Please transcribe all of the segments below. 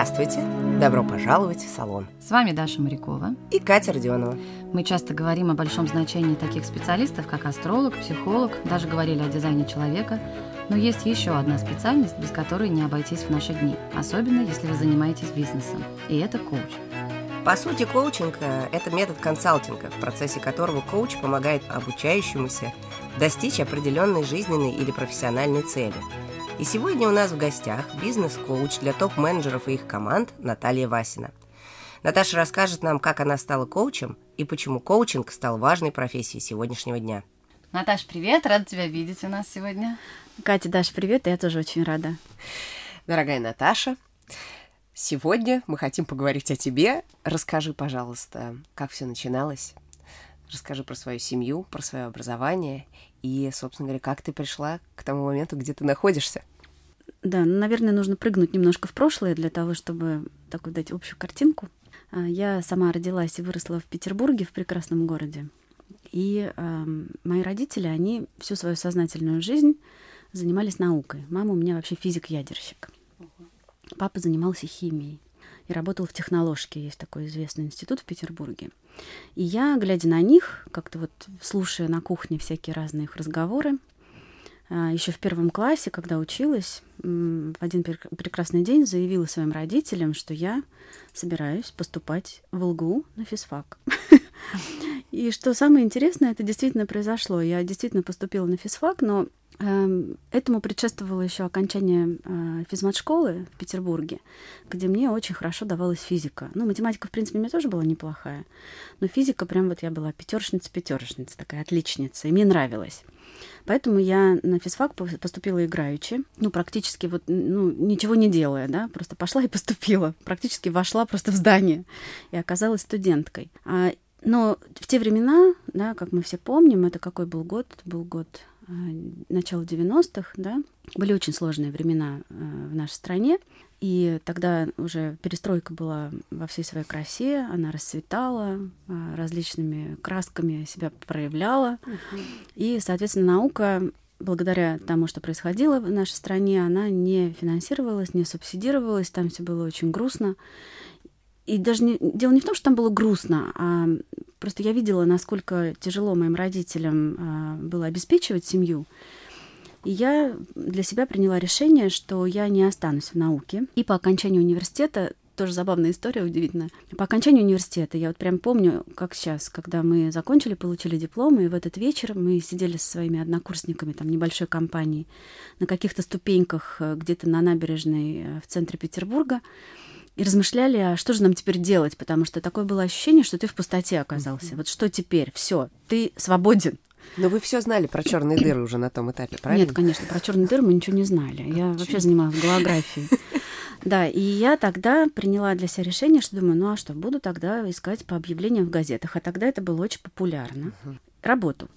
Здравствуйте! Добро пожаловать в салон. С вами Даша Морякова и Катя Родионова. Мы часто говорим о большом значении таких специалистов, как астролог, психолог, даже говорили о дизайне человека. Но есть еще одна специальность, без которой не обойтись в наши дни, особенно если вы занимаетесь бизнесом, и это коуч. По сути, коучинг – это метод консалтинга, в процессе которого коуч помогает обучающемуся достичь определенной жизненной или профессиональной цели – и сегодня у нас в гостях бизнес-коуч для топ-менеджеров и их команд Наталья Васина. Наташа расскажет нам, как она стала коучем и почему коучинг стал важной профессией сегодняшнего дня. Наташ, привет, рада тебя видеть у нас сегодня. Катя, Даша, привет, я тоже очень рада. Дорогая Наташа, сегодня мы хотим поговорить о тебе. Расскажи, пожалуйста, как все начиналось. Расскажи про свою семью, про свое образование и, собственно говоря, как ты пришла к тому моменту, где ты находишься. Да, ну, наверное, нужно прыгнуть немножко в прошлое для того, чтобы такую дать общую картинку. А, я сама родилась и выросла в Петербурге, в прекрасном городе. И э, мои родители, они всю свою сознательную жизнь занимались наукой. Мама у меня вообще физик-ядерщик. Папа занимался химией и работал в техноложке. Есть такой известный институт в Петербурге. И я, глядя на них, как-то вот слушая на кухне всякие разные их разговоры, еще в первом классе, когда училась, в один прекрасный день заявила своим родителям, что я собираюсь поступать в ЛГУ на физфак. И что самое интересное, это действительно произошло. Я действительно поступила на физфак, но Эм, этому предшествовало еще окончание э, физмат-школы в Петербурге, где мне очень хорошо давалась физика. Ну, математика, в принципе, меня тоже была неплохая, но физика прям вот я была пятершница-пятершница, такая отличница, и мне нравилось. Поэтому я на физфак поступила играючи, ну, практически вот, ну, ничего не делая, да, просто пошла и поступила, практически вошла просто в здание и оказалась студенткой. А, но в те времена, да, как мы все помним, это какой был год? Это был год Э, начала 90-х, да, были очень сложные времена э, в нашей стране, и тогда уже перестройка была во всей своей красе, она расцветала, э, различными красками себя проявляла, uh-huh. и, соответственно, наука благодаря тому, что происходило в нашей стране, она не финансировалась, не субсидировалась, там все было очень грустно. И даже не, дело не в том, что там было грустно, а просто я видела, насколько тяжело моим родителям а, было обеспечивать семью. И я для себя приняла решение, что я не останусь в науке. И по окончании университета тоже забавная история, удивительная. По окончанию университета, я вот прям помню, как сейчас, когда мы закончили, получили дипломы, и в этот вечер мы сидели со своими однокурсниками, там, небольшой компанией, на каких-то ступеньках э, где-то на набережной э, в центре Петербурга, и размышляли, а что же нам теперь делать, потому что такое было ощущение, что ты в пустоте оказался. Mm-hmm. Вот что теперь? Все, ты свободен. Но вы все знали про черные дыры уже на том этапе, правильно? Нет, конечно, про черные дыры мы ничего не знали. Я вообще занималась голографией. Да, и я тогда приняла для себя решение, что думаю, ну а что, буду тогда искать по объявлениям в газетах. А тогда это было очень популярно. Работу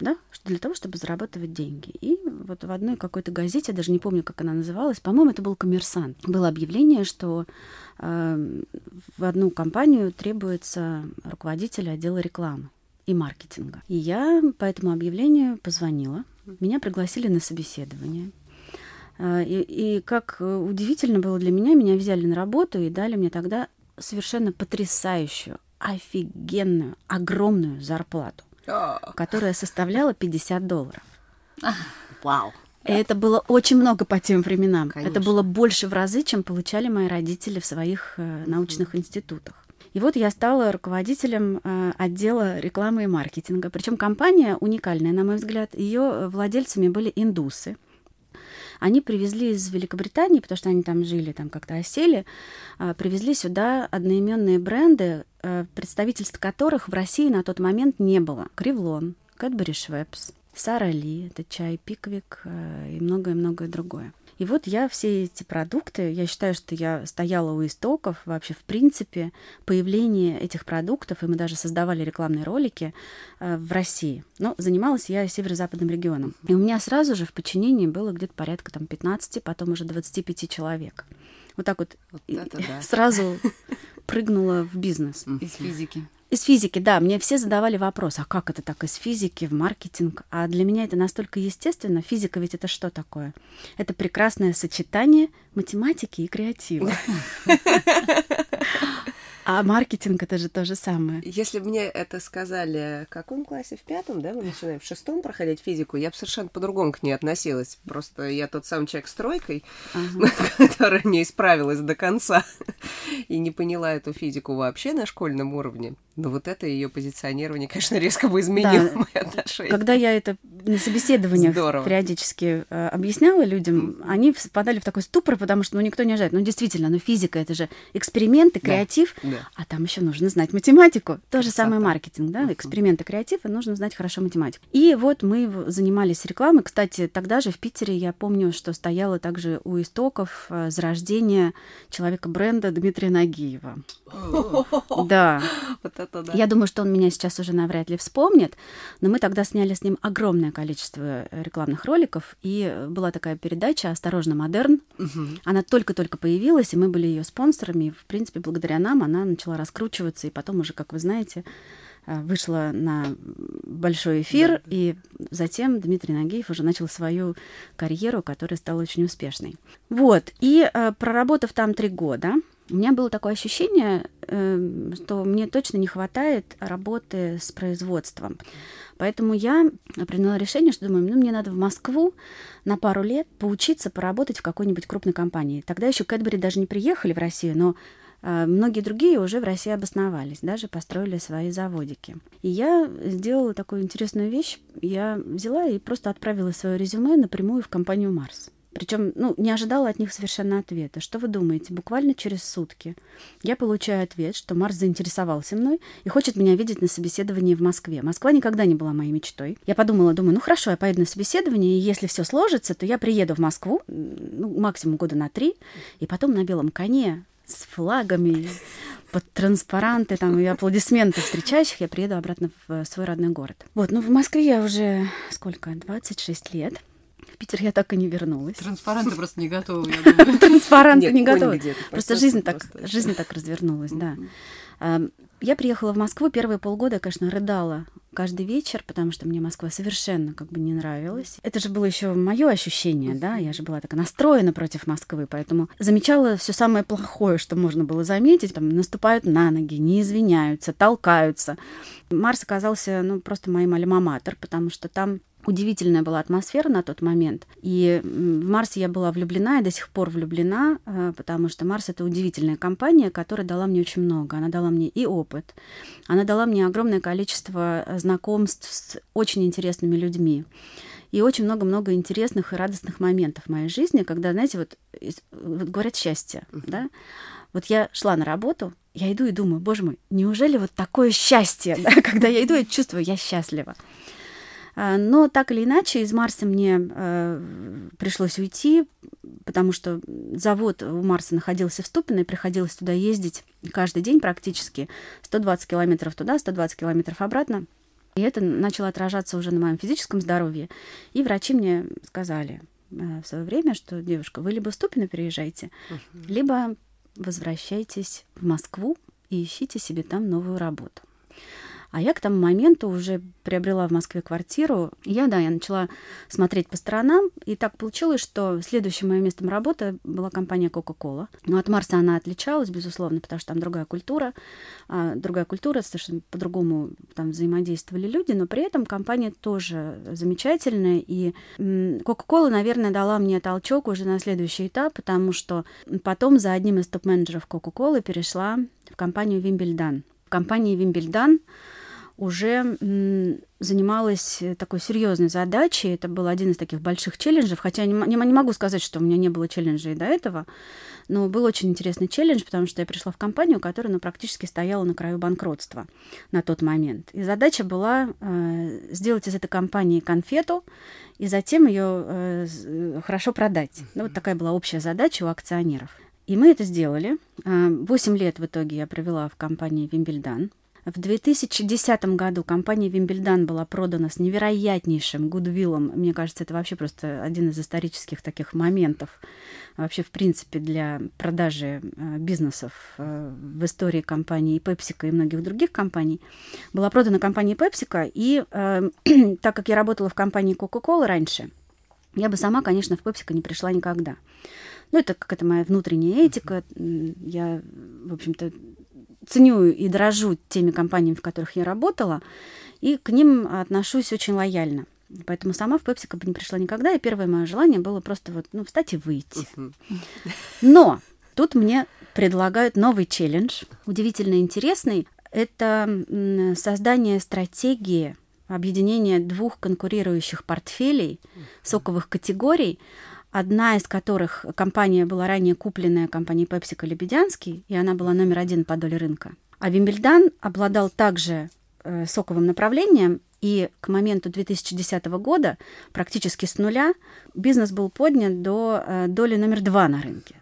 да, для того, чтобы зарабатывать деньги. И вот в одной какой-то газете, я даже не помню, как она называлась, по-моему, это был коммерсант, было объявление, что э, в одну компанию требуется руководитель отдела рекламы и маркетинга. И я по этому объявлению позвонила, меня пригласили на собеседование. Э, и, и как удивительно было для меня, меня взяли на работу и дали мне тогда совершенно потрясающую, офигенную, огромную зарплату которая составляла 50 долларов. Вау. И это было очень много по тем временам. Конечно. Это было больше в разы, чем получали мои родители в своих э, научных институтах. И вот я стала руководителем э, отдела рекламы и маркетинга. Причем компания уникальная, на мой взгляд. Ее владельцами были индусы. Они привезли из Великобритании, потому что они там жили, там как-то осели, э, привезли сюда одноименные бренды, э, представительств которых в России на тот момент не было. Кривлон, Кэтбери Швепс, Сара Ли, это чай Пиквик э, и многое-многое другое. И вот я все эти продукты, я считаю, что я стояла у истоков вообще в принципе появления этих продуктов, и мы даже создавали рекламные ролики э, в России. Но занималась я северо-западным регионом. И у меня сразу же в подчинении было где-то порядка там 15, потом уже 25 человек. Вот так вот, вот да. сразу прыгнула в бизнес. Из физики. Из физики, да. Мне все задавали вопрос, а как это так из физики в маркетинг? А для меня это настолько естественно. Физика ведь это что такое? Это прекрасное сочетание математики и креатива. А маркетинг это же то же самое. Если бы мне это сказали в каком классе? В пятом, да? Мы начинаем в шестом проходить физику. Я бы совершенно по-другому к ней относилась. Просто я тот самый человек с тройкой, ага. которая не исправилась до конца и не поняла эту физику вообще на школьном уровне. Но вот это ее позиционирование, конечно, резко бы изменило да. мои отношения. Когда я это на собеседованиях Здорово. периодически э, объясняла людям, они впадали в такой ступор, потому что ну, никто не ожидает. Ну, действительно, ну, физика — это же эксперименты, креатив, да. Да. а там еще нужно знать математику. То же самое маркетинг, да, эксперименты, креатив, и нужно знать хорошо математику. И вот мы занимались рекламой. Кстати, тогда же в Питере я помню, что стояла также у истоков э, зарождения человека бренда Дмитрия Нагиева. Да. Вот это да. Я думаю, что он меня сейчас уже навряд ли вспомнит, но мы тогда сняли с ним огромное количество э, рекламных роликов, и была такая передача «Осторожно, модерн». Она только-только появилась, и мы были ее спонсорами, и, в принципе, благодаря нам она начала раскручиваться, и потом уже, как вы знаете, э, вышла на большой эфир, да, да. и затем Дмитрий Нагиев уже начал свою карьеру, которая стала очень успешной. Вот, и э, проработав там три года, у меня было такое ощущение, эм, что мне точно не хватает работы с производством. Поэтому я приняла решение, что думаю, ну, мне надо в Москву на пару лет поучиться поработать в какой-нибудь крупной компании. Тогда еще Кэтбери даже не приехали в Россию, но э, многие другие уже в России обосновались, даже построили свои заводики. И я сделала такую интересную вещь. Я взяла и просто отправила свое резюме напрямую в компанию «Марс». Причем, ну, не ожидала от них совершенно ответа. Что вы думаете? Буквально через сутки я получаю ответ, что Марс заинтересовался мной и хочет меня видеть на собеседовании в Москве. Москва никогда не была моей мечтой. Я подумала, думаю, ну хорошо, я поеду на собеседование, и если все сложится, то я приеду в Москву, ну, максимум года на три, и потом на белом коне с флагами, под транспаранты там, и аплодисменты встречающих, я приеду обратно в свой родной город. Вот, ну в Москве я уже сколько, 26 лет. Питер я так и не вернулась. Транспаранты просто не готовы, я думаю. Транспаранты не готовы. Просто жизнь так, жизнь так развернулась, да. Я приехала в Москву, первые полгода, конечно, рыдала каждый вечер, потому что мне Москва совершенно как бы не нравилась. Это же было еще мое ощущение, да, я же была так настроена против Москвы, поэтому замечала все самое плохое, что можно было заметить. Там наступают на ноги, не извиняются, толкаются. Марс оказался, ну, просто моим альма-матер, потому что там удивительная была атмосфера на тот момент. И в Марсе я была влюблена и до сих пор влюблена, э, потому что Марс — это удивительная компания, которая дала мне очень много. Она дала мне и опыт, она дала мне огромное количество знакомств с очень интересными людьми. И очень много-много интересных и радостных моментов в моей жизни, когда, знаете, вот, вот говорят счастье, да? Вот я шла на работу, я иду и думаю, боже мой, неужели вот такое счастье, да? когда я иду, я чувствую, я счастлива. А, но так или иначе из Марса мне э, пришлось уйти, потому что завод у Марса находился в Ступино, и приходилось туда ездить каждый день практически. 120 километров туда, 120 километров обратно. И это начало отражаться уже на моем физическом здоровье. И врачи мне сказали э, в свое время, что, девушка, вы либо в Ступино переезжайте, uh-huh. либо возвращайтесь в Москву и ищите себе там новую работу. А я к тому моменту уже приобрела в Москве квартиру. Я, да, я начала смотреть по сторонам, и так получилось, что следующим моим местом работы была компания Coca-Cola. Но от Марса она отличалась, безусловно, потому что там другая культура, а, другая культура, совершенно по-другому там взаимодействовали люди, но при этом компания тоже замечательная, и Coca-Cola, наверное, дала мне толчок уже на следующий этап, потому что потом за одним из топ-менеджеров Coca-Cola перешла в компанию Вимбельдан. В компании Вимбельдан уже занималась э, такой серьезной задачей. Это был один из таких больших челленджев, хотя не, не, не могу сказать, что у меня не было челленджей до этого, но был очень интересный челлендж, потому что я пришла в компанию, которая ну, практически стояла на краю банкротства на тот момент. И задача была э, сделать из этой компании конфету и затем ее э, э, хорошо продать. Ну, вот такая была общая задача у акционеров. И мы это сделали. Восемь лет в итоге я провела в компании Вимбельдан. В 2010 году компания Вимбельдан была продана с невероятнейшим гудвиллом. Мне кажется, это вообще просто один из исторических таких моментов вообще, в принципе, для продажи э, бизнесов э, в истории компании PepsiCo и многих других компаний. Была продана компания PepsiCo, и э, так как я работала в компании Coca-Cola раньше, я бы сама, конечно, в PepsiCo не пришла никогда. Ну, это какая-то моя внутренняя этика. Я, в общем-то, ценю и дорожу теми компаниями, в которых я работала, и к ним отношусь очень лояльно. Поэтому сама в PepsiCo бы не пришла никогда, и первое мое желание было просто вот, ну, встать и выйти. Но тут мне предлагают новый челлендж, удивительно интересный. Это создание стратегии объединения двух конкурирующих портфелей соковых категорий, одна из которых компания была ранее купленная компанией PepsiCo Лебедянский, и она была номер один по доле рынка. А Вимбельдан обладал также э, соковым направлением, и к моменту 2010 года практически с нуля бизнес был поднят до э, доли номер два на рынке.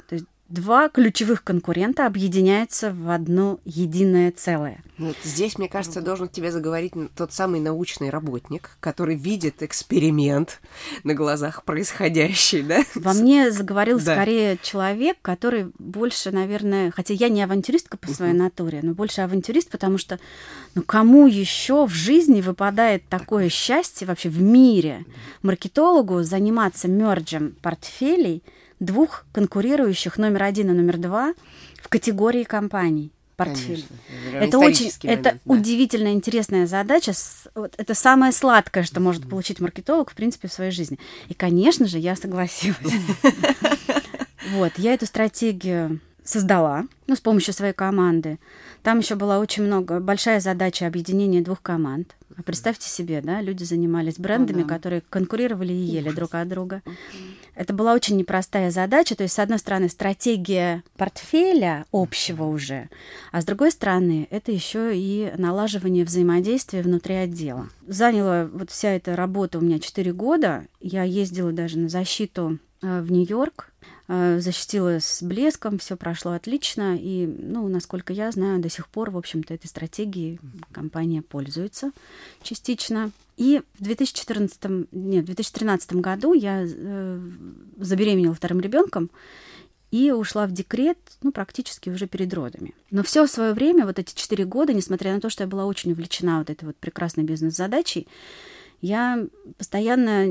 Два ключевых конкурента объединяются в одно единое целое. Ну, здесь, мне кажется, должен тебе заговорить тот самый научный работник, который видит эксперимент на глазах происходящий, да? Во мне заговорил да. скорее человек, который больше, наверное, хотя я не авантюристка по своей uh-huh. натуре, но больше авантюрист, потому что, ну, кому еще в жизни выпадает такое счастье вообще в мире маркетологу заниматься мерджем портфелей – двух конкурирующих номер один и номер два в категории компаний портфель. Это очень, момент, это да. удивительно интересная задача. Это самое сладкое, что может получить маркетолог, в принципе, в своей жизни. И, конечно же, я согласилась. Вот, я эту стратегию создала, ну, с помощью своей команды. Там еще была очень много, большая задача объединения двух команд. А представьте себе, да, люди занимались брендами, О, да. которые конкурировали и ели друг от друга. Это была очень непростая задача. То есть, с одной стороны, стратегия портфеля общего уже, а с другой стороны, это еще и налаживание взаимодействия внутри отдела. Заняла вот вся эта работа у меня 4 года. Я ездила даже на защиту э, в Нью-Йорк защитила с блеском, все прошло отлично. И, ну, насколько я знаю, до сих пор, в общем-то, этой стратегией компания пользуется частично. И в 2014, нет, в 2013 году я э, забеременела вторым ребенком и ушла в декрет, ну, практически уже перед родами. Но все свое время, вот эти четыре года, несмотря на то, что я была очень увлечена вот этой вот прекрасной бизнес-задачей, я постоянно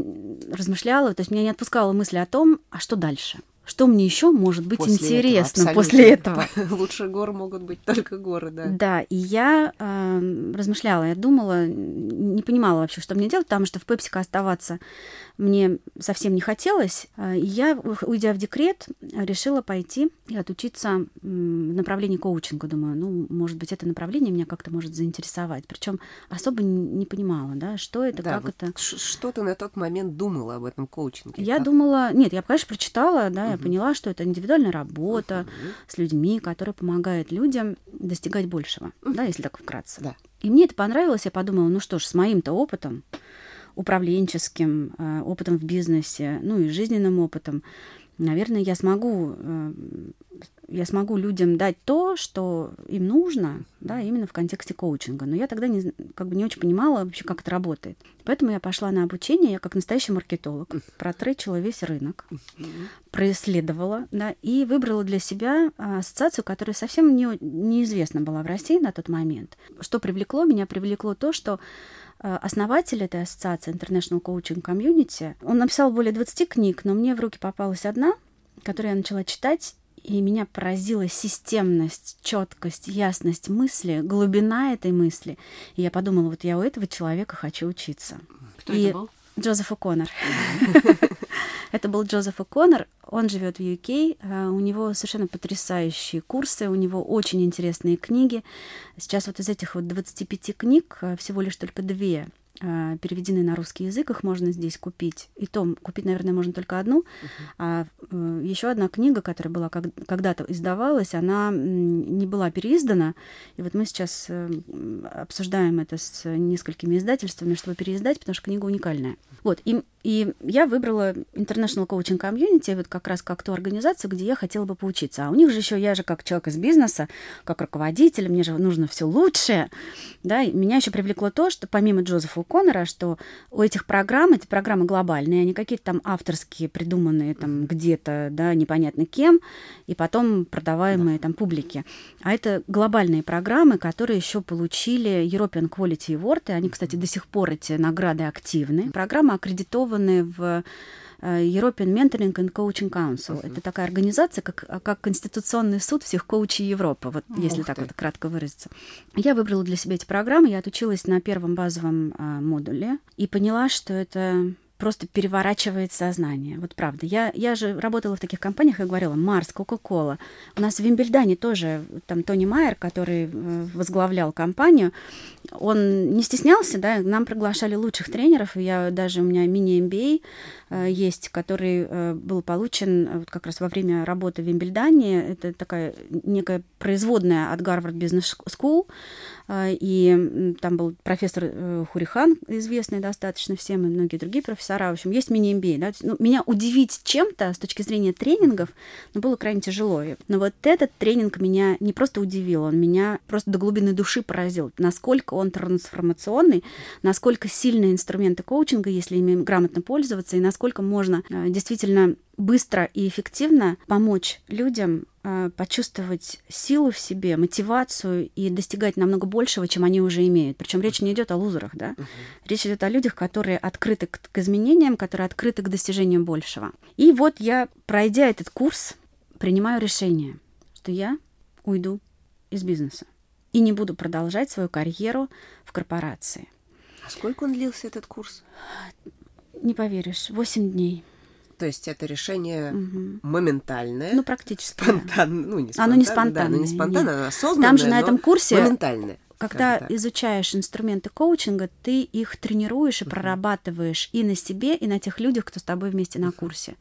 размышляла, то есть меня не отпускала мысль о том, а что дальше – что мне еще может быть после интересно этого, после этого? Лучше горы могут быть только горы, да. Да, и я э, размышляла, я думала, не понимала вообще, что мне делать, потому что в Пепсико оставаться мне совсем не хотелось. Э, и я, уйдя в декрет, решила пойти и отучиться в направлении коучинга. Думаю, ну, может быть, это направление меня как-то может заинтересовать. Причем особо не понимала, да, что это, да, как вот это. Что ты на тот момент думала об этом коучинге? Я как? думала, нет, я, конечно, прочитала, да. Я поняла, что это индивидуальная работа с людьми, которые помогают людям достигать большего, да, если так вкратце. Да. И мне это понравилось, я подумала, ну что ж, с моим-то опытом, управленческим э, опытом в бизнесе, ну и жизненным опытом, наверное, я смогу, э, я смогу людям дать то, что им нужно, да, именно в контексте коучинга. Но я тогда не, как бы не очень понимала вообще, как это работает. Поэтому я пошла на обучение, я как настоящий маркетолог протречила весь рынок, происследовала, да, и выбрала для себя а, ассоциацию, которая совсем не, неизвестна была в России на тот момент. Что привлекло меня? Привлекло то, что основатель этой ассоциации International Coaching Community. Он написал более 20 книг, но мне в руки попалась одна, которую я начала читать, и меня поразила системность, четкость, ясность мысли, глубина этой мысли. И я подумала, вот я у этого человека хочу учиться. Кто и это был? Джозеф О'Коннор. Это был Джозеф О'Коннор. Он живет в UK. Э, у него совершенно потрясающие курсы, у него очень интересные книги. Сейчас вот из этих вот 25 книг э, всего лишь только две а, переведены на русский язык, их можно здесь купить. И то купить, наверное, можно только одну. Uh-huh. А э, еще одна книга, которая была когда-то издавалась, она не была переиздана. И вот мы сейчас э, обсуждаем это с несколькими издательствами, чтобы переиздать, потому что книга уникальная. Вот, и, и я выбрала International Coaching Community вот как раз как ту организацию, где я хотела бы поучиться. А у них же еще я же как человек из бизнеса, как руководитель, мне же нужно все лучшее. Да, и меня еще привлекло то, что помимо Джозефа Коннора, что у этих программ, эти программы глобальные, они какие-то там авторские, придуманные там где-то, да, непонятно кем, и потом продаваемые там публике. А это глобальные программы, которые еще получили European Quality Award, и они, кстати, до сих пор эти награды активны. Программа аккредитованы в э, European Mentoring and Coaching Council. Uh-huh. Это такая организация, как, как Конституционный суд всех коучей Европы, вот Ух если ты. так вот кратко выразиться. Я выбрала для себя эти программы, я отучилась на первом базовом а, модуле и поняла, что это просто переворачивает сознание. Вот правда. Я, я же работала в таких компаниях и говорила, Марс, Кока-Кола. У нас в Вимбельдане тоже, там Тони Майер, который э, возглавлял компанию, он не стеснялся, да, нам приглашали лучших тренеров, я даже, у меня мини-MBA э, есть, который э, был получен вот как раз во время работы в Вимбельдане. Это такая некая производная от Гарвард Бизнес School, и там был профессор Хурихан, известный достаточно всем, и многие другие профессора, в общем, есть мини-MBA. Да? Ну, меня удивить чем-то с точки зрения тренингов ну, было крайне тяжело. Но вот этот тренинг меня не просто удивил, он меня просто до глубины души поразил. Насколько он трансформационный, насколько сильные инструменты коучинга, если ими грамотно пользоваться, и насколько можно э, действительно быстро и эффективно помочь людям э, почувствовать силу в себе, мотивацию и достигать намного большего, чем они уже имеют. Причем речь не идет о лузерах, да? Uh-huh. Речь идет о людях, которые открыты к, к изменениям, которые открыты к достижениям большего. И вот я, пройдя этот курс, принимаю решение, что я уйду из бизнеса и не буду продолжать свою карьеру в корпорации. А сколько он длился, этот курс? Не поверишь, 8 дней. То есть это решение угу. моментальное. Ну, практически. Спонтанное. Ну, не спонтанное. Оно не спонтанное. Да, не спонтанное, оно осознанное, Там же на этом курсе моментальное. Когда изучаешь инструменты коучинга, ты их тренируешь и uh-huh. прорабатываешь и на себе, и на тех людях, кто с тобой вместе на курсе.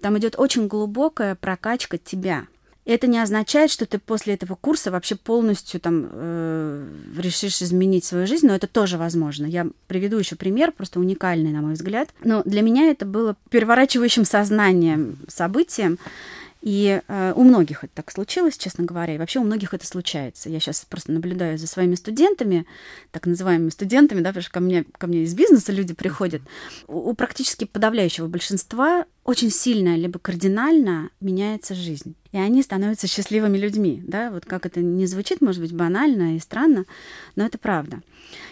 Там идет очень глубокая прокачка тебя. Это не означает, что ты после этого курса вообще полностью там э, решишь изменить свою жизнь, но это тоже возможно. Я приведу еще пример, просто уникальный, на мой взгляд. Но для меня это было переворачивающим сознанием событием. И э, у многих это так случилось, честно говоря, и вообще у многих это случается. Я сейчас просто наблюдаю за своими студентами, так называемыми студентами, да, потому что ко мне, ко мне из бизнеса люди приходят. У, у практически подавляющего большинства очень сильно либо кардинально меняется жизнь. И они становятся счастливыми людьми. Да? Вот как это не звучит, может быть, банально и странно, но это правда.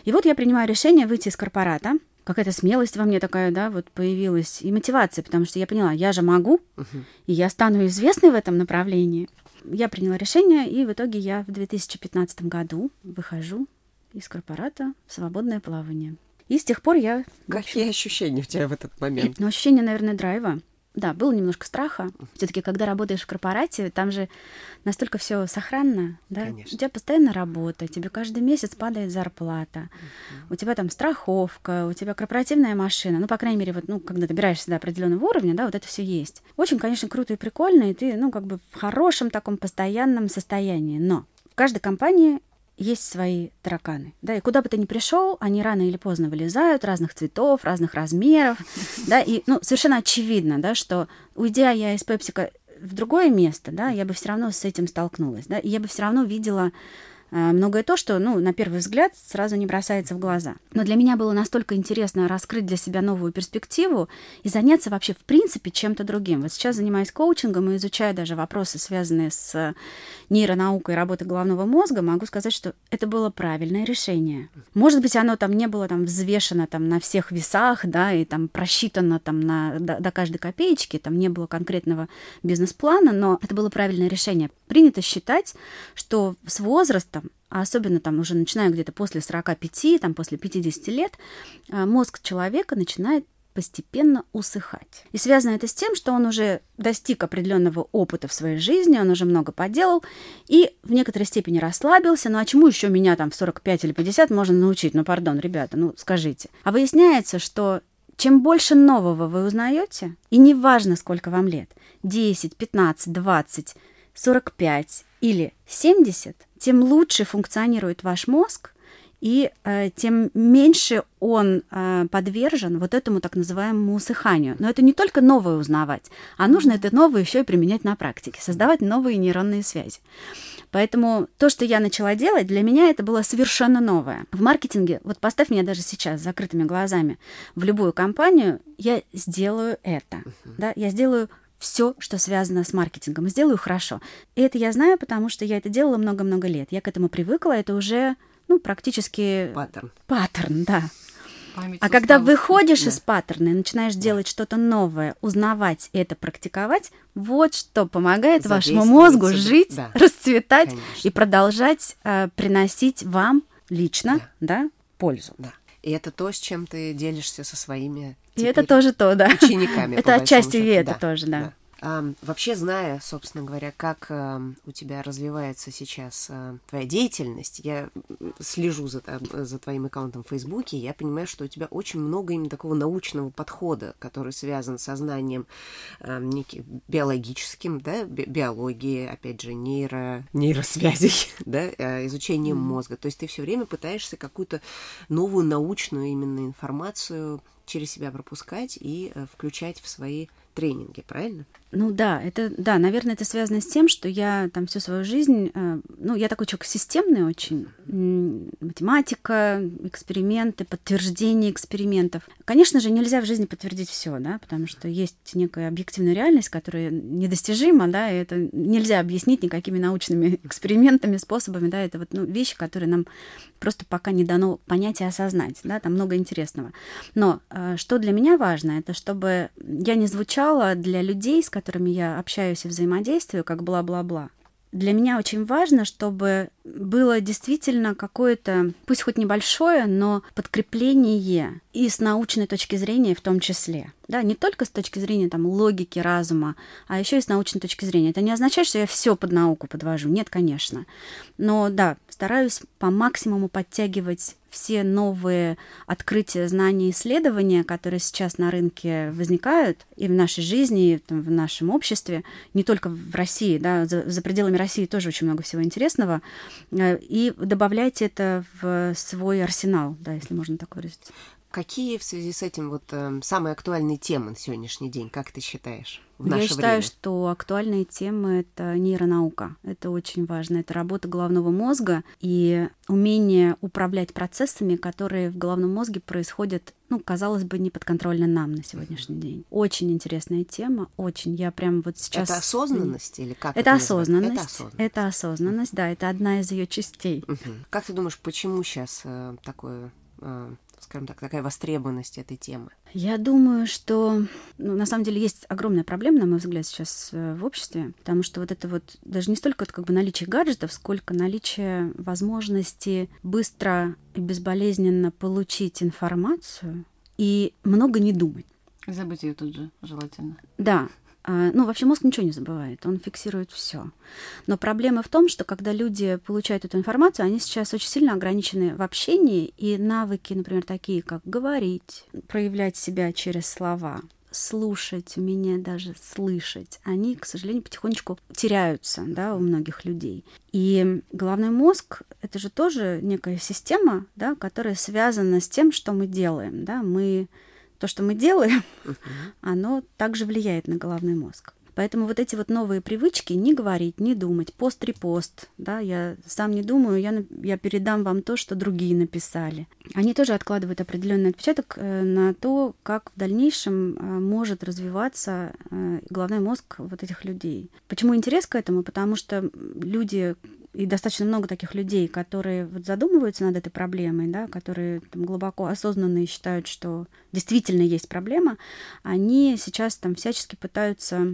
И вот я принимаю решение выйти из корпората, какая-то смелость во мне такая, да, вот появилась, и мотивация, потому что я поняла, я же могу, uh-huh. и я стану известной в этом направлении. Я приняла решение, и в итоге я в 2015 году выхожу из корпората в свободное плавание. И с тех пор я... Какие общем, ощущения у тебя в этот момент? Ну, ощущение, наверное, драйва да, было немножко страха. Все-таки, когда работаешь в корпорате, там же настолько все сохранно, да? Конечно. У тебя постоянно работа, тебе каждый месяц падает зарплата, у тебя там страховка, у тебя корпоративная машина. Ну, по крайней мере, вот, ну, когда добираешься до определенного уровня, да, вот это все есть. Очень, конечно, круто и прикольно, и ты, ну, как бы в хорошем таком постоянном состоянии. Но в каждой компании есть свои тараканы. Да, и куда бы ты ни пришел, они рано или поздно вылезают, разных цветов, разных размеров. Да, и ну, совершенно очевидно, да, что уйдя я из Пепсика в другое место, да, я бы все равно с этим столкнулась, да, и я бы все равно видела многое то, что, ну, на первый взгляд сразу не бросается в глаза. Но для меня было настолько интересно раскрыть для себя новую перспективу и заняться вообще в принципе чем-то другим. Вот сейчас занимаюсь коучингом и изучаю даже вопросы, связанные с нейронаукой работы головного мозга, могу сказать, что это было правильное решение. Может быть, оно там не было там взвешено там на всех весах, да, и там просчитано там на, до, до каждой копеечки, там не было конкретного бизнес-плана, но это было правильное решение. Принято считать, что с возрастом а особенно там уже начиная где-то после 45, там после 50 лет, э, мозг человека начинает постепенно усыхать. И связано это с тем, что он уже достиг определенного опыта в своей жизни, он уже много поделал и в некоторой степени расслабился. Ну а чему еще меня там в 45 или 50 можно научить? Ну, пардон, ребята, ну скажите. А выясняется, что чем больше нового вы узнаете, и неважно, сколько вам лет, 10, 15, 20, 45 или 70, тем лучше функционирует ваш мозг, и э, тем меньше он э, подвержен вот этому так называемому усыханию. Но это не только новое узнавать, а нужно это новое еще и применять на практике, создавать новые нейронные связи. Поэтому то, что я начала делать, для меня это было совершенно новое. В маркетинге, вот поставь меня даже сейчас с закрытыми глазами в любую компанию, я сделаю это. Uh-huh. Да? Я сделаю все, что связано с маркетингом, сделаю хорошо. И это я знаю, потому что я это делала много-много лет. Я к этому привыкла, это уже ну, практически... Паттерн. Паттерн, да. Память а когда выходишь да. из паттерна и начинаешь да. делать что-то новое, узнавать это, практиковать, вот что помогает вашему мозгу жить, да. расцветать Конечно. и продолжать э, приносить вам лично да. Да, пользу. Да. И это то, с чем ты делишься со своими и это тоже то, да. учениками. Это отчасти и это тоже, да. Вообще, зная, собственно говоря, как у тебя развивается сейчас а, твоя деятельность, я слежу за, за твоим аккаунтом в Фейсбуке, я понимаю, что у тебя очень много именно такого научного подхода, который связан со знанием неких биологическим, да, биологии, опять же, нейро, нейросвязей, да, а, изучением mm-hmm. мозга. То есть ты все время пытаешься какую-то новую научную именно информацию через себя пропускать и э, включать в свои тренинги, правильно? Ну да, это да, наверное, это связано с тем, что я там всю свою жизнь, э, ну я такой человек системный очень, математика, эксперименты, подтверждение экспериментов. Конечно же, нельзя в жизни подтвердить все, да, потому что есть некая объективная реальность, которая недостижима, да, и это нельзя объяснить никакими научными экспериментами, способами, да, это вот ну, вещи, которые нам просто пока не дано понять и осознать, да, там много интересного. Но э, что для меня важно, это чтобы я не звучала для людей, с которыми которыми я общаюсь и взаимодействую, как бла-бла-бла, для меня очень важно, чтобы было действительно какое-то, пусть хоть небольшое, но подкрепление и с научной точки зрения в том числе. Да, не только с точки зрения там, логики, разума, а еще и с научной точки зрения. Это не означает, что я все под науку подвожу. Нет, конечно. Но да, стараюсь по максимуму подтягивать все новые открытия, знания, исследования, которые сейчас на рынке возникают и в нашей жизни, и в нашем обществе, не только в России, да, за, за пределами России тоже очень много всего интересного, э, и добавлять это в свой арсенал, да, если можно так выразиться. Какие в связи с этим вот э, самые актуальные темы на сегодняшний день, как ты считаешь? В наше Я считаю, время? что актуальные темы это нейронаука. Это очень важно. Это работа головного мозга и умение управлять процессами, которые в головном мозге происходят, ну, казалось бы, не подконтрольно нам на сегодняшний день. Очень интересная тема, очень. Я прям вот сейчас. Это осознанность или как? Это, это осознанность. Это осознанность. Это осознанность, да. Это одна из ее частей. Угу. Как ты думаешь, почему сейчас э, такое э, скажем так, такая востребованность этой темы? Я думаю, что ну, на самом деле есть огромная проблема, на мой взгляд, сейчас э, в обществе, потому что вот это вот даже не столько как бы наличие гаджетов, сколько наличие возможности быстро и безболезненно получить информацию и много не думать. Забыть ее тут же, желательно. Да, ну, вообще мозг ничего не забывает, он фиксирует все. Но проблема в том, что когда люди получают эту информацию, они сейчас очень сильно ограничены в общении, и навыки, например, такие, как говорить, проявлять себя через слова, слушать, умение даже слышать, они, к сожалению, потихонечку теряются да, у многих людей. И головной мозг — это же тоже некая система, да, которая связана с тем, что мы делаем. Да? Мы то, что мы делаем, uh-huh. оно также влияет на головной мозг. Поэтому вот эти вот новые привычки не говорить, не думать, пост-репост, да, я сам не думаю, я, я передам вам то, что другие написали. Они тоже откладывают определенный отпечаток э, на то, как в дальнейшем э, может развиваться э, головной мозг вот этих людей. Почему интерес к этому? Потому что люди и достаточно много таких людей, которые вот задумываются над этой проблемой, да, которые там, глубоко осознанно считают, что действительно есть проблема, они сейчас там всячески пытаются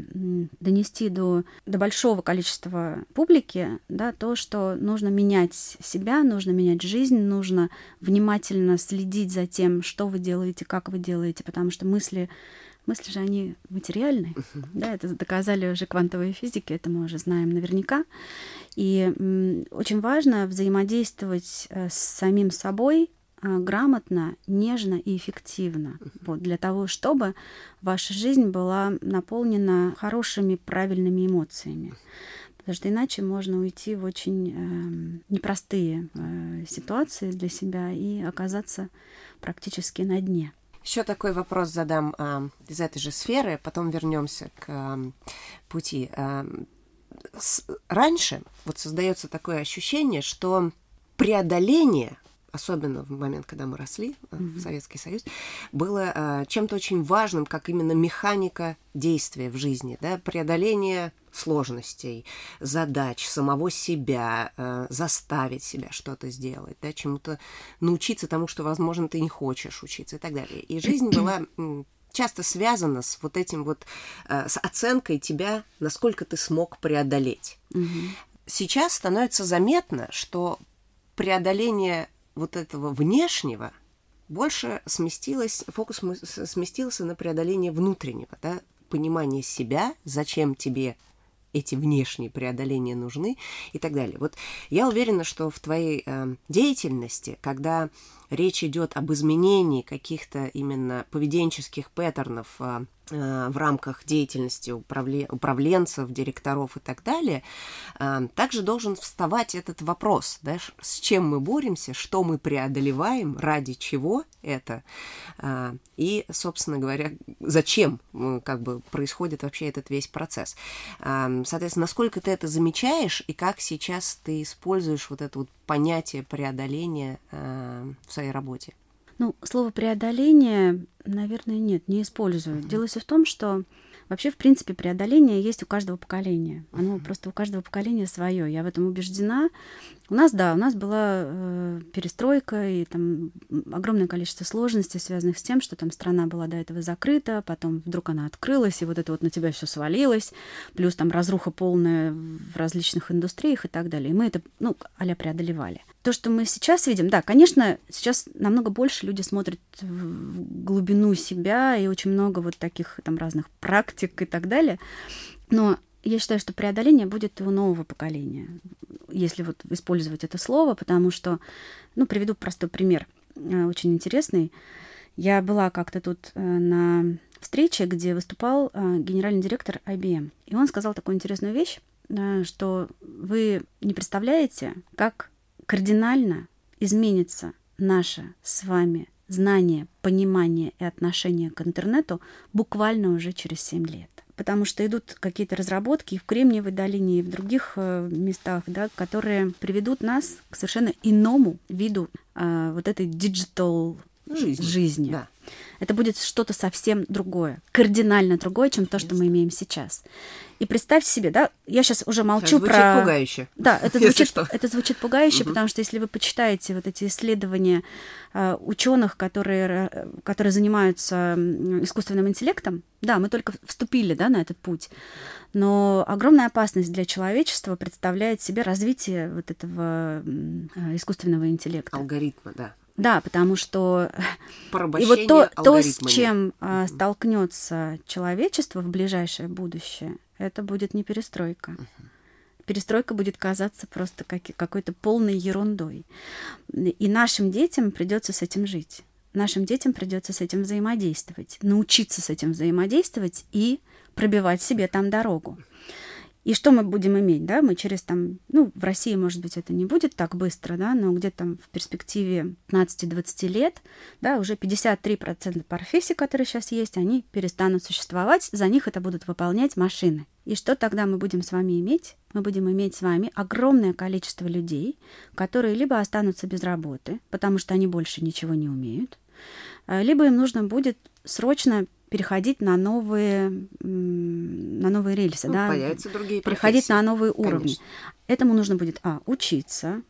донести до, до большого количества публики да, то, что нужно менять себя, нужно менять жизнь, нужно внимательно следить за тем, что вы делаете, как вы делаете, потому что мысли мысли же они материальны, uh-huh. да, это доказали уже квантовые физики, это мы уже знаем наверняка. И м, очень важно взаимодействовать э, с самим собой э, грамотно, нежно и эффективно, uh-huh. вот, для того, чтобы ваша жизнь была наполнена хорошими, правильными эмоциями. Потому что иначе можно уйти в очень э, непростые э, ситуации для себя и оказаться практически на дне. Еще такой вопрос задам а, из этой же сферы, потом вернемся к а, пути. А, с, раньше вот создается такое ощущение, что преодоление особенно в момент, когда мы росли mm-hmm. в Советский Союз, было э, чем-то очень важным, как именно механика действия в жизни, да, преодоление сложностей, задач, самого себя, э, заставить себя что-то сделать, да, чему-то научиться тому, что, возможно, ты не хочешь учиться и так далее. И жизнь была часто связана с вот этим вот, э, с оценкой тебя, насколько ты смог преодолеть. Mm-hmm. Сейчас становится заметно, что преодоление вот этого внешнего больше сместилось, фокус сместился на преодоление внутреннего, да, понимание себя, зачем тебе эти внешние преодоления нужны и так далее. Вот я уверена, что в твоей э, деятельности, когда речь идет об изменении каких-то именно поведенческих паттернов э, Э, в рамках деятельности управленцев, директоров и так далее, э, также должен вставать этот вопрос, да, с чем мы боремся, что мы преодолеваем, ради чего это, э, и, собственно говоря, зачем как бы происходит вообще этот весь процесс. Соответственно, насколько ты это замечаешь и как сейчас ты используешь вот это вот понятие преодоления в своей работе? Ну, слово преодоление, наверное, нет, не использую. Дело все в том, что вообще, в принципе, преодоление есть у каждого поколения. Оно просто у каждого поколения свое. Я в этом убеждена. У нас, да, у нас была э, перестройка и там огромное количество сложностей, связанных с тем, что там страна была до этого закрыта, потом вдруг она открылась, и вот это вот на тебя все свалилось, плюс там разруха полная в различных индустриях и так далее. И мы это, ну, а преодолевали. То, что мы сейчас видим, да, конечно, сейчас намного больше люди смотрят в глубину себя, и очень много вот таких там разных практик и так далее. Но я считаю, что преодоление будет у нового поколения, если вот использовать это слово, потому что, ну, приведу простой пример, э, очень интересный. Я была как-то тут э, на встрече, где выступал э, генеральный директор IBM, и он сказал такую интересную вещь, что вы не представляете, как кардинально изменится наше с вами знание, понимание и отношение к интернету буквально уже через 7 лет потому что идут какие-то разработки и в Кремниевой долине, и в других э, местах, да, которые приведут нас к совершенно иному виду э, вот этой digital жизни. жизни. Да. Это будет что-то совсем другое, кардинально другое, чем то, что мы имеем сейчас. И представь себе, да, я сейчас уже молчу звучит про... пугающе. Да, это звучит, это звучит пугающе, угу. потому что если вы почитаете вот эти исследования э, ученых, которые, э, которые занимаются искусственным интеллектом, да, мы только вступили, да, на этот путь, но огромная опасность для человечества представляет себе развитие вот этого э, искусственного интеллекта. Алгоритма, да. Да, потому что и вот то, то, с чем uh столкнется человечество в ближайшее будущее, это будет не перестройка. Uh-huh. Перестройка будет казаться просто как, какой-то полной ерундой. И нашим детям придется с этим жить. Нашим детям придется с этим взаимодействовать, научиться с этим взаимодействовать и пробивать себе там дорогу. И что мы будем иметь, да, мы через там, ну, в России, может быть, это не будет так быстро, да, но где-то там в перспективе 15-20 лет, да, уже 53% профессий, которые сейчас есть, они перестанут существовать, за них это будут выполнять машины. И что тогда мы будем с вами иметь? Мы будем иметь с вами огромное количество людей, которые либо останутся без работы, потому что они больше ничего не умеют, э, либо им нужно будет срочно переходить на новые, на новые рельсы, ну, да, появятся другие переходить на новые уровни. Конечно. этому нужно будет, а, учиться,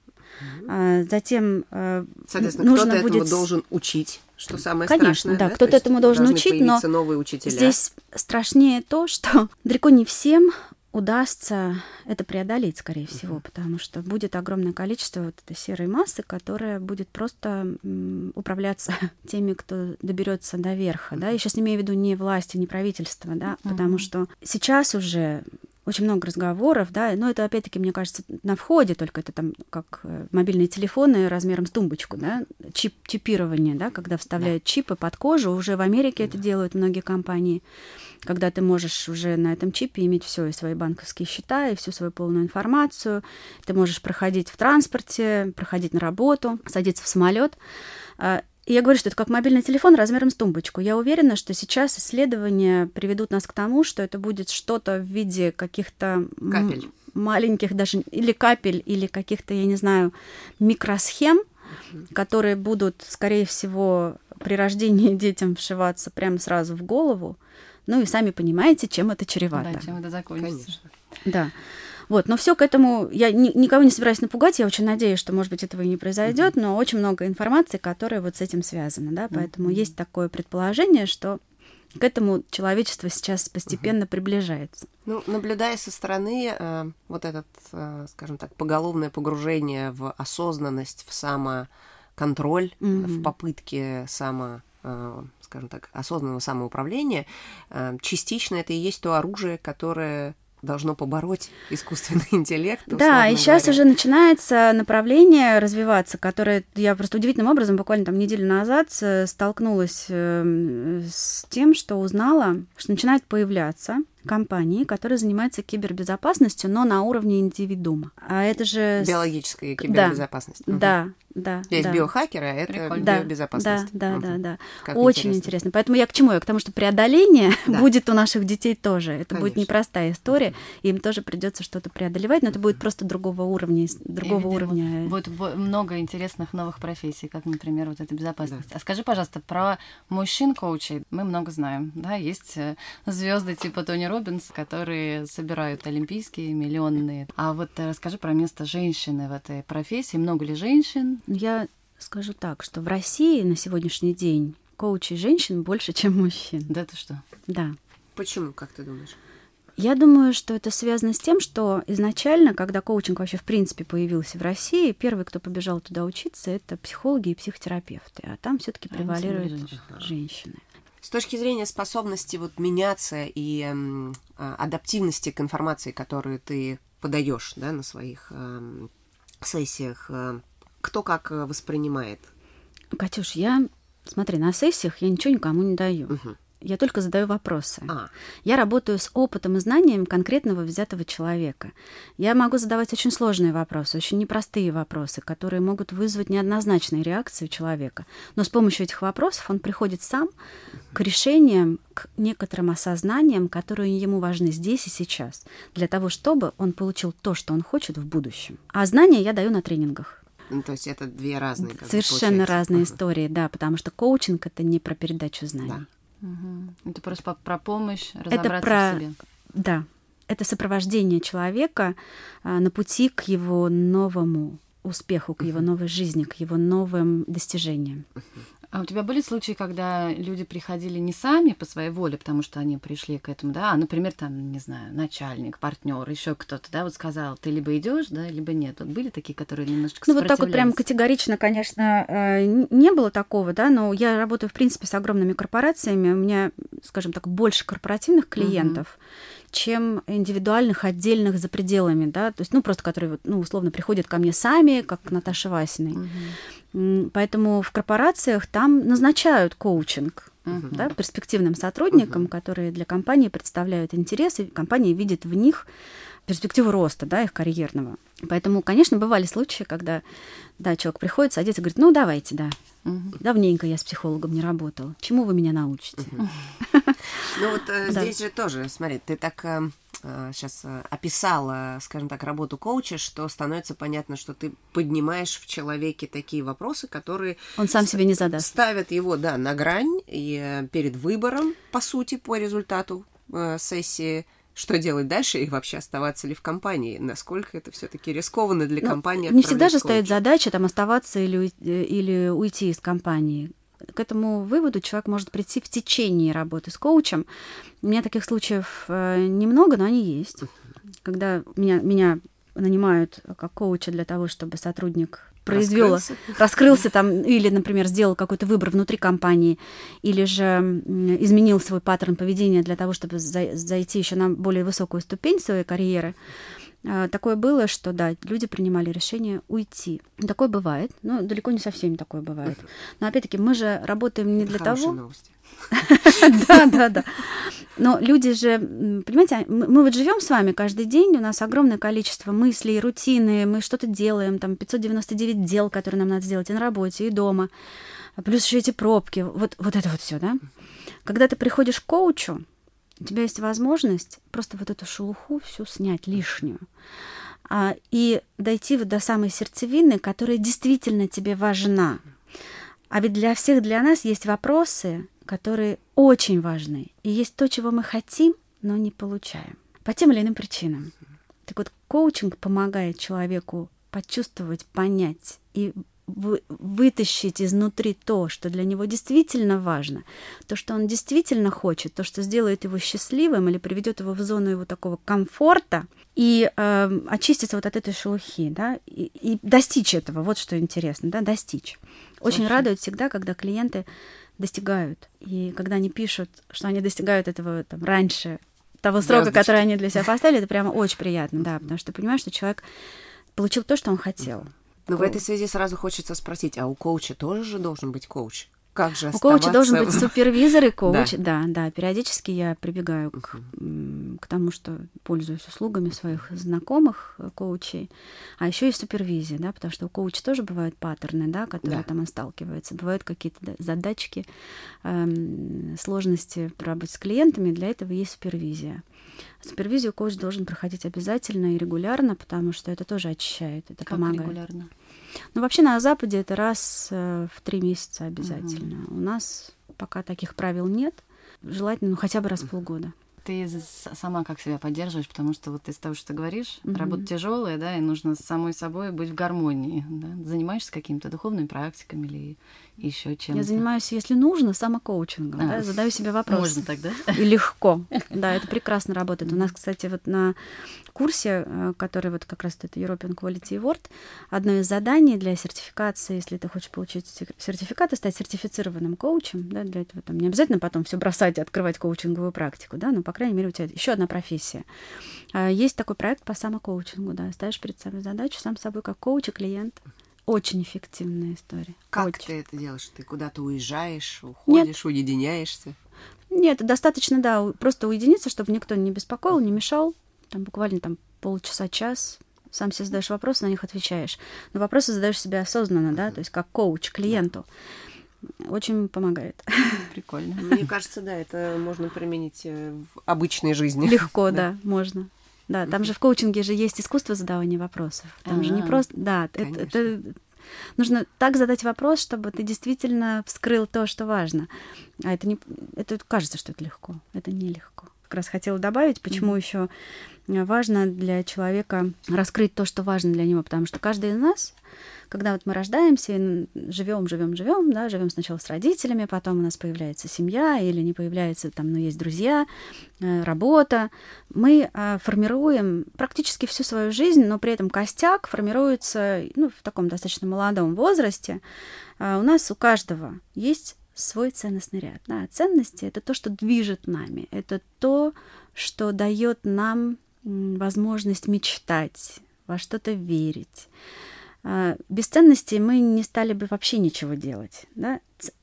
а, затем э, Соответственно, нужно кто-то будет... этому должен учить, что самое Конечно, страшное. да, То кто-то этому должен учить, но новые учителя. Здесь страшнее то, что далеко не всем удастся это преодолеть, скорее всего, потому что будет огромное количество вот этой серой массы, которая будет просто м, управляться теми, кто доберется до верха. Да? Я сейчас не имею в виду не власти, не правительства, да, потому что сейчас уже очень много разговоров, да, но это опять-таки, мне кажется, на входе, только это там как э, мобильные телефоны размером с тумбочку, да, чип, чипирование, да, когда вставляют чипы под кожу, уже в Америке это делают многие компании, когда ты можешь уже на этом чипе иметь все и свои банковские счета, и всю свою полную информацию, ты можешь проходить в транспорте, проходить на работу, садиться в самолет. И я говорю, что это как мобильный телефон размером с тумбочку. Я уверена, что сейчас исследования приведут нас к тому, что это будет что-то в виде каких-то м- Капель. маленьких даже или капель, или каких-то, я не знаю, микросхем, которые будут, скорее всего, при рождении детям вшиваться прямо сразу в голову. Ну и сами понимаете, чем это чревато. Да, чем это закончится. Конечно. Да. Вот, но все к этому, я ни- никого не собираюсь напугать, я очень надеюсь, что, может быть, этого и не произойдет, но очень много информации, которая вот с этим связана, да, поэтому есть такое предположение, что к этому человечество сейчас постепенно приближается. Ну, наблюдая со стороны э, вот этот, э, скажем так, поголовное погружение в осознанность, в самоконтроль, Мгм. в попытке само, э, скажем так, осознанного самоуправления, э, частично это и есть то оружие, которое должно побороть искусственный интеллект. Да, и сейчас говоря. уже начинается направление развиваться, которое я просто удивительным образом буквально там неделю назад э, столкнулась э, с тем, что узнала, что начинают появляться компании, которые занимаются кибербезопасностью, но на уровне индивидуума. А это же... Биологическая кибербезопасность. Мгм. Да, да. Есть да. биохакеры, а это Прикольно. Да, биобезопасность. Да, да, Мгм. да, да. Как Очень интересно. Поэтому я к чему? Я к тому, что преодоление Да. будет у наших детей тоже. Это будет Конечно. непростая история. Им тоже придется что-то преодолевать, но это будет просто другого уровня, другого уровня. Будет бо- много интересных новых профессий, как, например, вот эта безопасность. А скажи, пожалуйста, про мужчин-коучей мы много знаем. Да, есть звезды типа Тони Робинс, которые собирают олимпийские, миллионные. А вот э, расскажи про место женщины в этой профессии. Много ли женщин? Я скажу так, что в России на сегодняшний день коучей женщин больше, чем мужчин. Да ты что? Да. Почему, как ты думаешь? Я думаю, что это связано с тем, что изначально, когда коучинг вообще в принципе появился в России, первый, кто побежал туда учиться, это психологи и психотерапевты, а там все-таки А превалируют всегда женщины. С точки зрения способности вот меняться и а, адаптивности к информации, которую ты подаешь да, на своих эм, сессиях, э, кто как э, воспринимает? Катюш, я, смотри, на сессиях я ничего никому не даю. Мгм. Я только задаю вопросы. А, Я работаю с опытом и знанием конкретного взятого человека. Я могу задавать очень сложные вопросы, очень непростые вопросы, которые могут вызвать неоднозначные реакции у человека. Но с помощью этих вопросов он приходит сам к решениям, к некоторым осознаниям, которые ему важны здесь и сейчас, для того, чтобы он получил то, что он хочет в будущем. А знания я даю на тренингах. Ну, то есть это две разные. как Совершенно получается. разные Ага. истории, да, потому что коучинг это не про передачу знаний. Да. Мгм. Это просто про помощь Это разобраться про в себе. Да, это сопровождение человека а, на пути к его новому успеху, к его новой жизни, к его новым достижениям. А у тебя были случаи, когда люди приходили не сами по своей воле, потому что они пришли к этому, да, а, например, там, не знаю, начальник, партнер, еще кто-то, да, вот сказал, ты либо идешь, да, либо нет. Вот были такие, которые немножечко Ну, вот так вот прям категорично, конечно, э, не было такого, да, но я работаю, в принципе, с огромными корпорациями, у меня, скажем так, больше корпоративных клиентов, чем индивидуальных, отдельных за пределами, да, то есть, ну, просто которые, вот, ну, условно, приходят ко мне сами, как к Наташе Васиной. М, Поэтому в корпорациях там назначают коучинг Мгм. да, перспективным сотрудникам, которые для компании представляют интерес, и компания видит в них перспективу роста, да, их карьерного. Поэтому, конечно, бывали случаи, когда, да, человек приходит, садится и говорит, ну, давайте, да, Мгм. давненько я с психологом не работал, чему вы меня научите? Ну вот э, Да. здесь же тоже, смотри, ты так сейчас описала, скажем так, работу коуча, что становится понятно, что ты поднимаешь в человеке такие вопросы, которые Он сам себе не задаст. ставят его, да, на грань и э, перед выбором, по сути, по результату э, сессии, что делать дальше и вообще оставаться ли в компании? Насколько это все-таки рискованно для Ну, компании? Не всегда же стоит задача там оставаться или, или уйти из компании. К этому выводу человек может прийти в течение работы с коучем. У меня таких случаев э, немного, но они есть. Когда меня, меня нанимают как коуча для того, чтобы сотрудник произвел, Раскрылся? раскрылся там, или, например, сделал какой-то выбор внутри компании, или же изменил свой паттерн поведения для того, чтобы за- зайти еще на более высокую ступень своей карьеры. А, Такое было, что да, люди принимали решение уйти. Такое бывает, но далеко не со всеми такое бывает. Но опять-таки мы же работаем не для Хорошие того, новости. да, да, да. Но люди же, понимаете, мы, мы вот живем с вами каждый день, у нас огромное количество мыслей, рутины, мы что-то делаем, там 599 дел, которые нам надо сделать и на работе, и дома, А плюс еще эти пробки, вот, вот это вот все, да. Когда ты приходишь к коучу, у тебя есть возможность просто вот эту шелуху всю снять лишнюю а, и дойти вот до самой сердцевины, которая действительно тебе важна. А ведь для всех для нас есть вопросы, которые очень важны. И есть то, чего мы хотим, но не получаем. По тем или иным причинам. Так вот, коучинг помогает человеку почувствовать, понять и вы- вытащить изнутри то, что для него действительно важно, то, что он действительно хочет, то, что сделает его счастливым или приведет его в зону его такого комфорта, и э, очиститься вот от этой шелухи, да, и, и достичь этого, вот что интересно, да, достичь. Очень Слушай. радует всегда, когда клиенты достигают, и когда они пишут, что они достигают этого там, раньше того срока, Звездочки. который они для себя поставили, это прямо очень приятно, да, потому что ты понимаешь, что человек получил то, что он хотел. Но в Коу- этой связи сразу хочется спросить, а у коуча тоже же должен быть коуч? Как же У коуча должен быть супервизор и коуч. Да, да. Периодически я прибегаю к, к тому, что пользуюсь услугами своих знакомых э, коучей. А еще есть супервизия, да, потому что у коуча тоже бывают паттерны, да, которые Да. там он сталкивается. Бывают какие-то да, задачки, эм, сложности в работе с клиентами. Для этого есть супервизия. Супервизию коуч должен проходить обязательно и регулярно, потому что это тоже очищает, это Как помогает. регулярно? Ну, вообще на Западе это раз э, в три месяца обязательно. У нас пока таких правил нет. Желательно, ну, хотя бы раз в полгода. Ты сама как себя поддерживаешь, потому что вот из того, что ты говоришь, Мгм. работа тяжелая, да, и нужно с самой собой быть в гармонии. Да? Занимаешься какими-то духовными практиками или еще чем-то? Я занимаюсь, если нужно, самокоучингом. А. да, задаю себе вопрос. Можно тогда? И легко. Да, это прекрасно работает. У нас, кстати, вот на курсе, э, который вот как раз это European Quality Award, одно из заданий для сертификации, если ты хочешь получить сер- сертификат и стать сертифицированным коучем, да, для этого там не обязательно потом все бросать и открывать коучинговую практику, да, но, по крайней мере, у тебя еще одна профессия. А, Есть такой проект по самокоучингу, да, ставишь перед собой задачу сам собой как коуч и клиент. Очень эффективная история. Как Очень. ты это делаешь? Ты куда-то уезжаешь, уходишь, уединяешься? Нет, достаточно, да, просто уединиться, чтобы никто не беспокоил, не мешал. Там буквально там полчаса, час. Сам себе задаешь вопросы, на них отвечаешь. Но вопросы задаешь себе осознанно, да, то есть как коуч клиенту. Очень помогает. Прикольно. Мне кажется, да, это можно применить э, в обычной жизни. Легко, да, можно. Да, там же в коучинге же есть искусство задавания вопросов. Там же не А, просто... Да, это, это нужно так задать вопрос, чтобы ты действительно вскрыл то, что важно. А это не... Это кажется, что это легко. Это нелегко. Как раз хотела добавить, почему еще важно для человека раскрыть то, что важно для него, потому что каждый из нас, когда вот мы рождаемся, живем, живем, живем, да, живем сначала с родителями, потом у нас появляется семья или не появляется, там, ну, есть друзья, э, работа, мы э, формируем практически всю свою жизнь, но при этом костяк формируется, ну, в таком достаточно молодом возрасте. А У нас у каждого есть свой ценностный ряд. Да, ценности это то, что движет нами, это то, что дает нам возможность мечтать, во что-то верить. А, Без ценностей мы не стали бы вообще ничего делать. Да?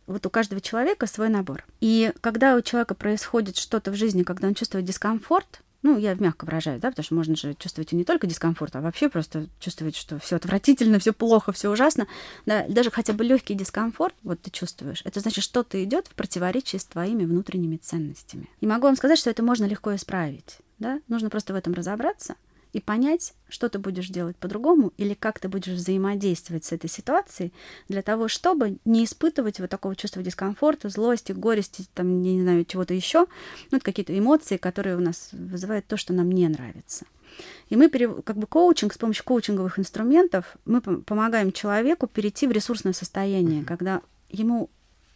Вот у каждого человека свой набор. И когда у человека происходит что-то в жизни, когда он чувствует дискомфорт, ну, я мягко выражаю, да, потому что можно же чувствовать не только дискомфорт, а вообще просто чувствовать, что все отвратительно, все плохо, все ужасно. Да, даже хотя бы легкий дискомфорт, вот ты чувствуешь, это значит, что-то идет в противоречии с твоими внутренними ценностями. И могу вам сказать, что это можно легко исправить. Да? Нужно просто в этом разобраться и понять, что ты будешь делать по-другому или как ты будешь взаимодействовать с этой ситуацией для того, чтобы не испытывать вот такого чувства дискомфорта, злости, горести, там, не знаю, чего-то еще, ну, какие-то эмоции, которые у нас вызывают то, что нам не нравится. И мы, как бы коучинг, с помощью коучинговых инструментов, мы помогаем человеку перейти в ресурсное состояние, когда ему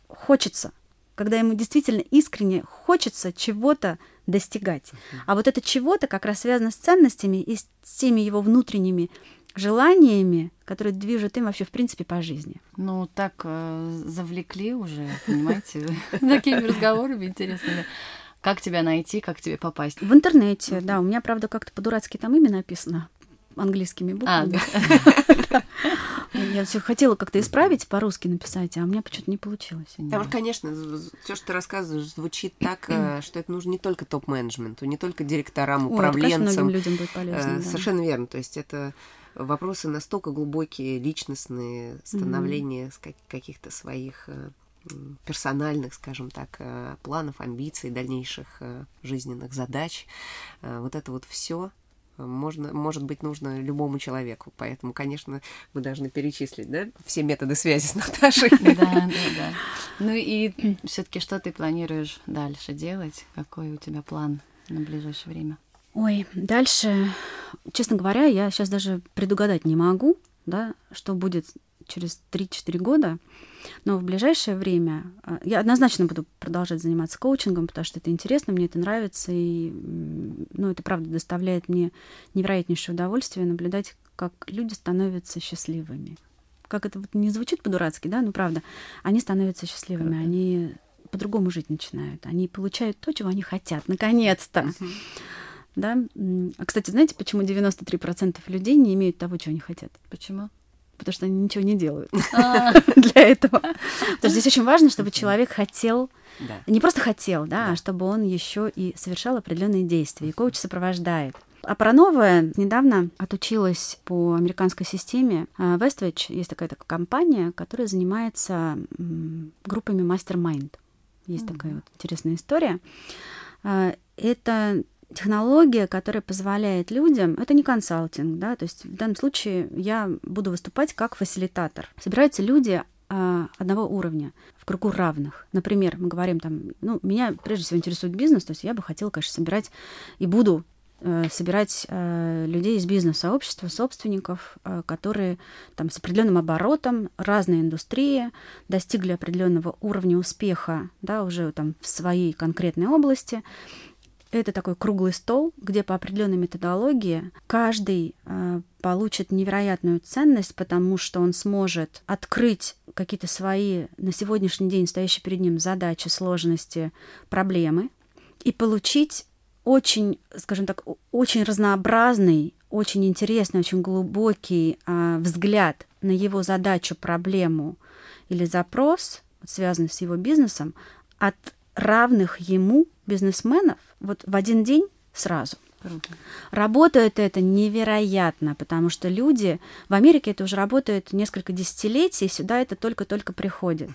хочется, когда ему действительно искренне хочется чего-то достигать. А вот это чего-то как раз связано с ценностями и с теми его внутренними желаниями, которые движут им вообще в принципе по жизни. Ну, так э, завлекли уже, понимаете, такими разговорами интересными. Как тебя найти, как тебе попасть? В интернете, да. У меня, правда, как-то по-дурацки там имя написано английскими буквами. А, Я все хотела как-то исправить, по-русски написать, а у меня почему-то не получилось. Потому конечно, все, что ты рассказываешь, звучит так, э, что это нужно не только топ-менеджменту, не только директорам, управленцам. Ой, людям будет полезно. Э, совершенно верно. То есть это вопросы настолько глубокие, личностные, становление каких-то своих э, персональных, скажем так, планов, амбиций, дальнейших жизненных задач. Вот это вот все можно, может быть нужно любому человеку. Поэтому, конечно, мы должны перечислить да, все методы связи с Наташей. Да, да, да. Ну и все-таки что ты планируешь дальше делать? Какой у тебя план на ближайшее время? Ой, дальше, честно говоря, я сейчас даже предугадать не могу, да, что будет через 3-4 года. Но в ближайшее время а, я однозначно буду продолжать заниматься коучингом, потому что это интересно, мне это нравится, и ну, это правда доставляет мне невероятнейшее удовольствие наблюдать, как люди становятся счастливыми. Как это вот не звучит по-дурацки, да, ну правда, они становятся счастливыми, uh-huh. они по-другому жить начинают, они получают то, чего они хотят, наконец-то. Uh-huh. Да? А, кстати, знаете, почему 93% людей не имеют того, чего они хотят? Почему? Потому что они ничего не делают а. для этого. Потому что здесь очень важно, чтобы человек хотел, не просто хотел, да, а чтобы он еще и совершал определенные действия. И коуч сопровождает. А про новое недавно отучилась по американской системе. А, Westwich есть такая, такая компания, которая занимается группами Mastermind. Есть mm-hmm. такая вот интересная история. А, это технология, которая позволяет людям, это не консалтинг, да, то есть в данном случае я буду выступать как фасилитатор. Собираются люди а, одного уровня, в кругу равных. Например, мы говорим там, ну, меня прежде всего интересует бизнес, то есть я бы хотела, конечно, собирать и буду э, собирать э, людей из бизнес-сообщества, собственников, э, которые там с определенным оборотом, разные индустрии, достигли определенного уровня успеха, да, уже там в своей конкретной области, это такой круглый стол, где по определенной методологии каждый э, получит невероятную ценность, потому что он сможет открыть какие-то свои на сегодняшний день стоящие перед ним задачи, сложности, проблемы и получить очень, скажем так, очень разнообразный, очень интересный, очень глубокий э, взгляд на его задачу, проблему или запрос, связанный с его бизнесом, от равных ему бизнесменов вот в один день сразу. Круто. Работает это невероятно, потому что люди в Америке это уже работает несколько десятилетий, и сюда это только-только приходит.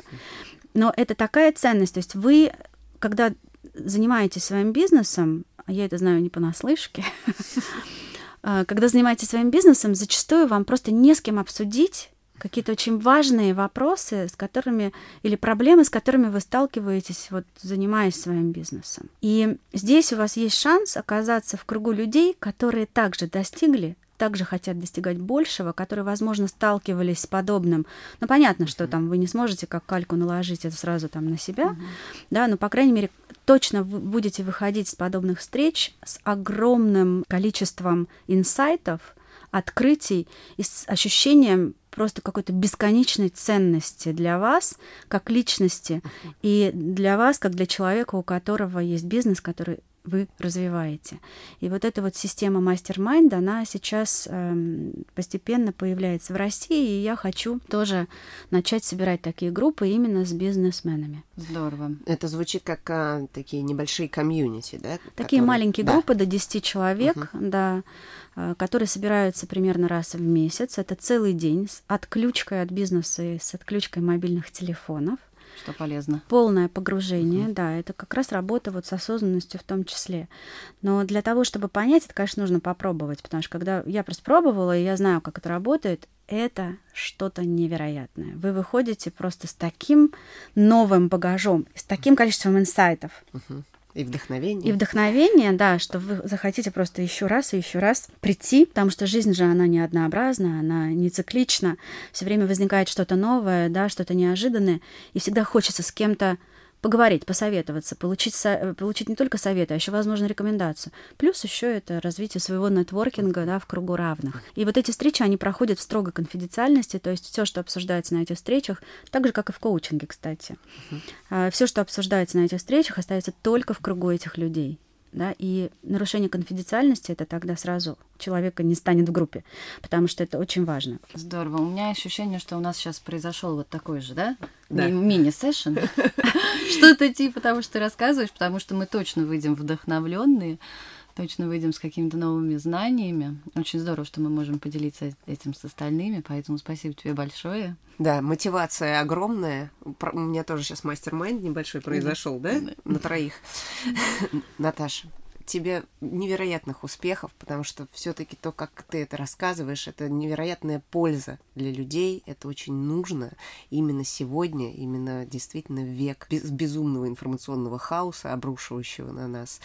Но это такая ценность. То есть вы, когда занимаетесь своим бизнесом, я это знаю не понаслышке, а, когда занимаетесь своим бизнесом, зачастую вам просто не с кем обсудить какие-то очень важные вопросы, с которыми или проблемы, с которыми вы сталкиваетесь, вот занимаясь своим бизнесом. И здесь у вас есть шанс оказаться в кругу людей, которые также достигли также хотят достигать большего, которые, возможно, сталкивались с подобным. Ну, понятно, что там вы не сможете как кальку наложить это сразу там на себя, uh-huh. да, но, по крайней мере, точно вы будете выходить с подобных встреч с огромным количеством инсайтов, открытий и с ощущением просто какой-то бесконечной ценности для вас как личности и для вас как для человека, у которого есть бизнес, который вы развиваете. И вот эта вот система мастер-майнд, она сейчас э, постепенно появляется в России, и я хочу тоже начать собирать такие группы именно с бизнесменами. Здорово. Это звучит как а, такие небольшие комьюнити, да? Такие которые... маленькие да. группы до 10 человек, угу. да, а, которые собираются примерно раз в месяц. Это целый день с отключкой от бизнеса и с отключкой мобильных телефонов. Что полезно. Полное погружение, угу. да, это как раз работа вот с осознанностью в том числе. Но для того, чтобы понять, это, конечно, нужно попробовать, потому что когда я просто пробовала, и я знаю, как это работает, это что-то невероятное. Вы выходите просто с таким новым багажом, с таким количеством инсайтов. Угу. И вдохновение. И вдохновение, да, что вы захотите просто еще раз и еще раз прийти, потому что жизнь же, она не однообразна, она не циклична. Все время возникает что-то новое, да, что-то неожиданное, и всегда хочется с кем-то поговорить, посоветоваться, получить, со, получить не только советы, а еще, возможно, рекомендацию. Плюс еще это развитие своего нетворкинга да, в кругу равных. И вот эти встречи, они проходят в строгой конфиденциальности, то есть все, что обсуждается на этих встречах, так же, как и в коучинге, кстати. Uh-huh. Все, что обсуждается на этих встречах, остается только в кругу этих людей да, и нарушение конфиденциальности это тогда сразу человека не станет в группе, потому что это очень важно. Здорово. У меня ощущение, что у нас сейчас произошел вот такой же, да, да. мини-сессион. Что-то типа того, что ты рассказываешь, потому что мы точно выйдем вдохновленные точно выйдем с какими-то новыми знаниями. Очень здорово, что мы можем поделиться этим с остальными, поэтому спасибо тебе большое. Да, мотивация огромная. У меня тоже сейчас мастер-майнд небольшой произошел, да, на троих. Наташа, тебе невероятных успехов, потому что все-таки то, как ты это рассказываешь, это невероятная польза для людей, это очень нужно именно сегодня, именно действительно век безумного информационного хаоса, обрушивающего на нас.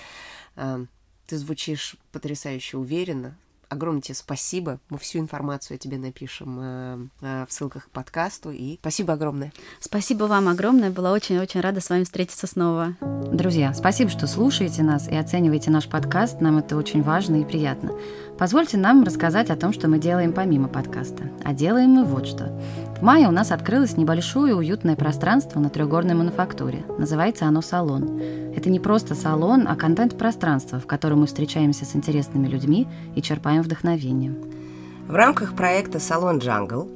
Ты звучишь потрясающе уверенно. Огромное тебе спасибо. Мы всю информацию о тебе напишем э, э, в ссылках к подкасту. И спасибо огромное. Спасибо вам огромное. Была очень-очень рада с вами встретиться снова. Друзья, спасибо, что слушаете нас и оцениваете наш подкаст. Нам это очень важно и приятно. Позвольте нам рассказать о том, что мы делаем помимо подкаста. А делаем мы вот что. В мае у нас открылось небольшое уютное пространство на трехгорной мануфактуре. Называется оно «Салон». Это не просто салон, а контент-пространство, в котором мы встречаемся с интересными людьми и черпаем вдохновение. В рамках проекта «Салон Джангл»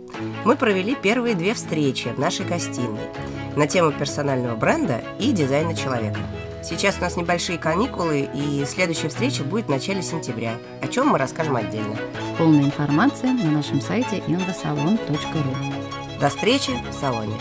мы провели первые две встречи в нашей гостиной на тему персонального бренда и дизайна человека – Сейчас у нас небольшие каникулы, и следующая встреча будет в начале сентября, о чем мы расскажем отдельно. Полная информация на нашем сайте invasalon.ru До встречи в салоне!